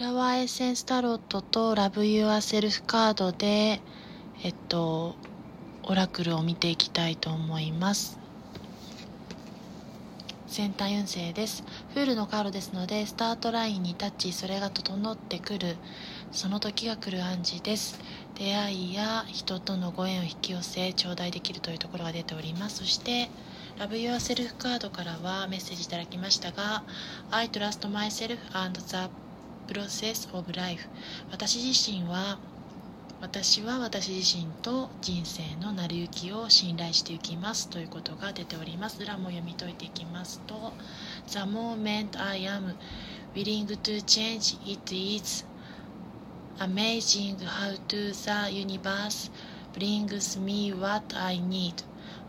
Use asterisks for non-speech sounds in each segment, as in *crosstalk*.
フラワーエッセンスタロットと Love Yourself カードで、えっと、オラクルを見ていきたいと思います。全体運勢です。フールのカードですので、スタートラインにタッチ、それが整ってくる、その時が来る暗示です。出会いや人とのご縁を引き寄せ、頂戴できるというところが出ております。そして、 Love Yourself カードからはメッセージいただきましたが、I trust myself and the process of life 私自身は私は私自身と人生の成り行きを信頼していきますということが出ております裏も読み解いていきますと The moment I am willing to change it is amazing how to the universe brings me what I need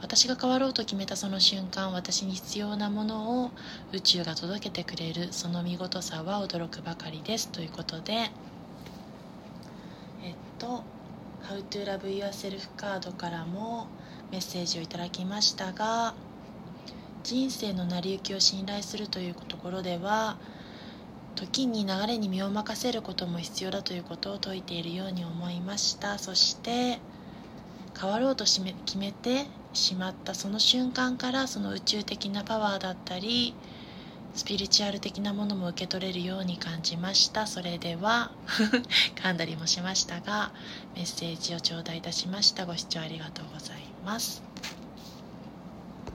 私が変わろうと決めたその瞬間私に必要なものを宇宙が届けてくれるその見事さは驚くばかりです。ということでえっと「How to Love Yourself」カードからもメッセージをいただきましたが人生の成り行きを信頼するというところでは時に流れに身を任せることも必要だということを説いているように思いました。そして変わろうと決めてしまったその瞬間からその宇宙的なパワーだったりスピリチュアル的なものも受け取れるように感じました。それでは *laughs* 噛んだりもしましたがメッセージを頂戴いたしました。ご視聴ありがとうございます。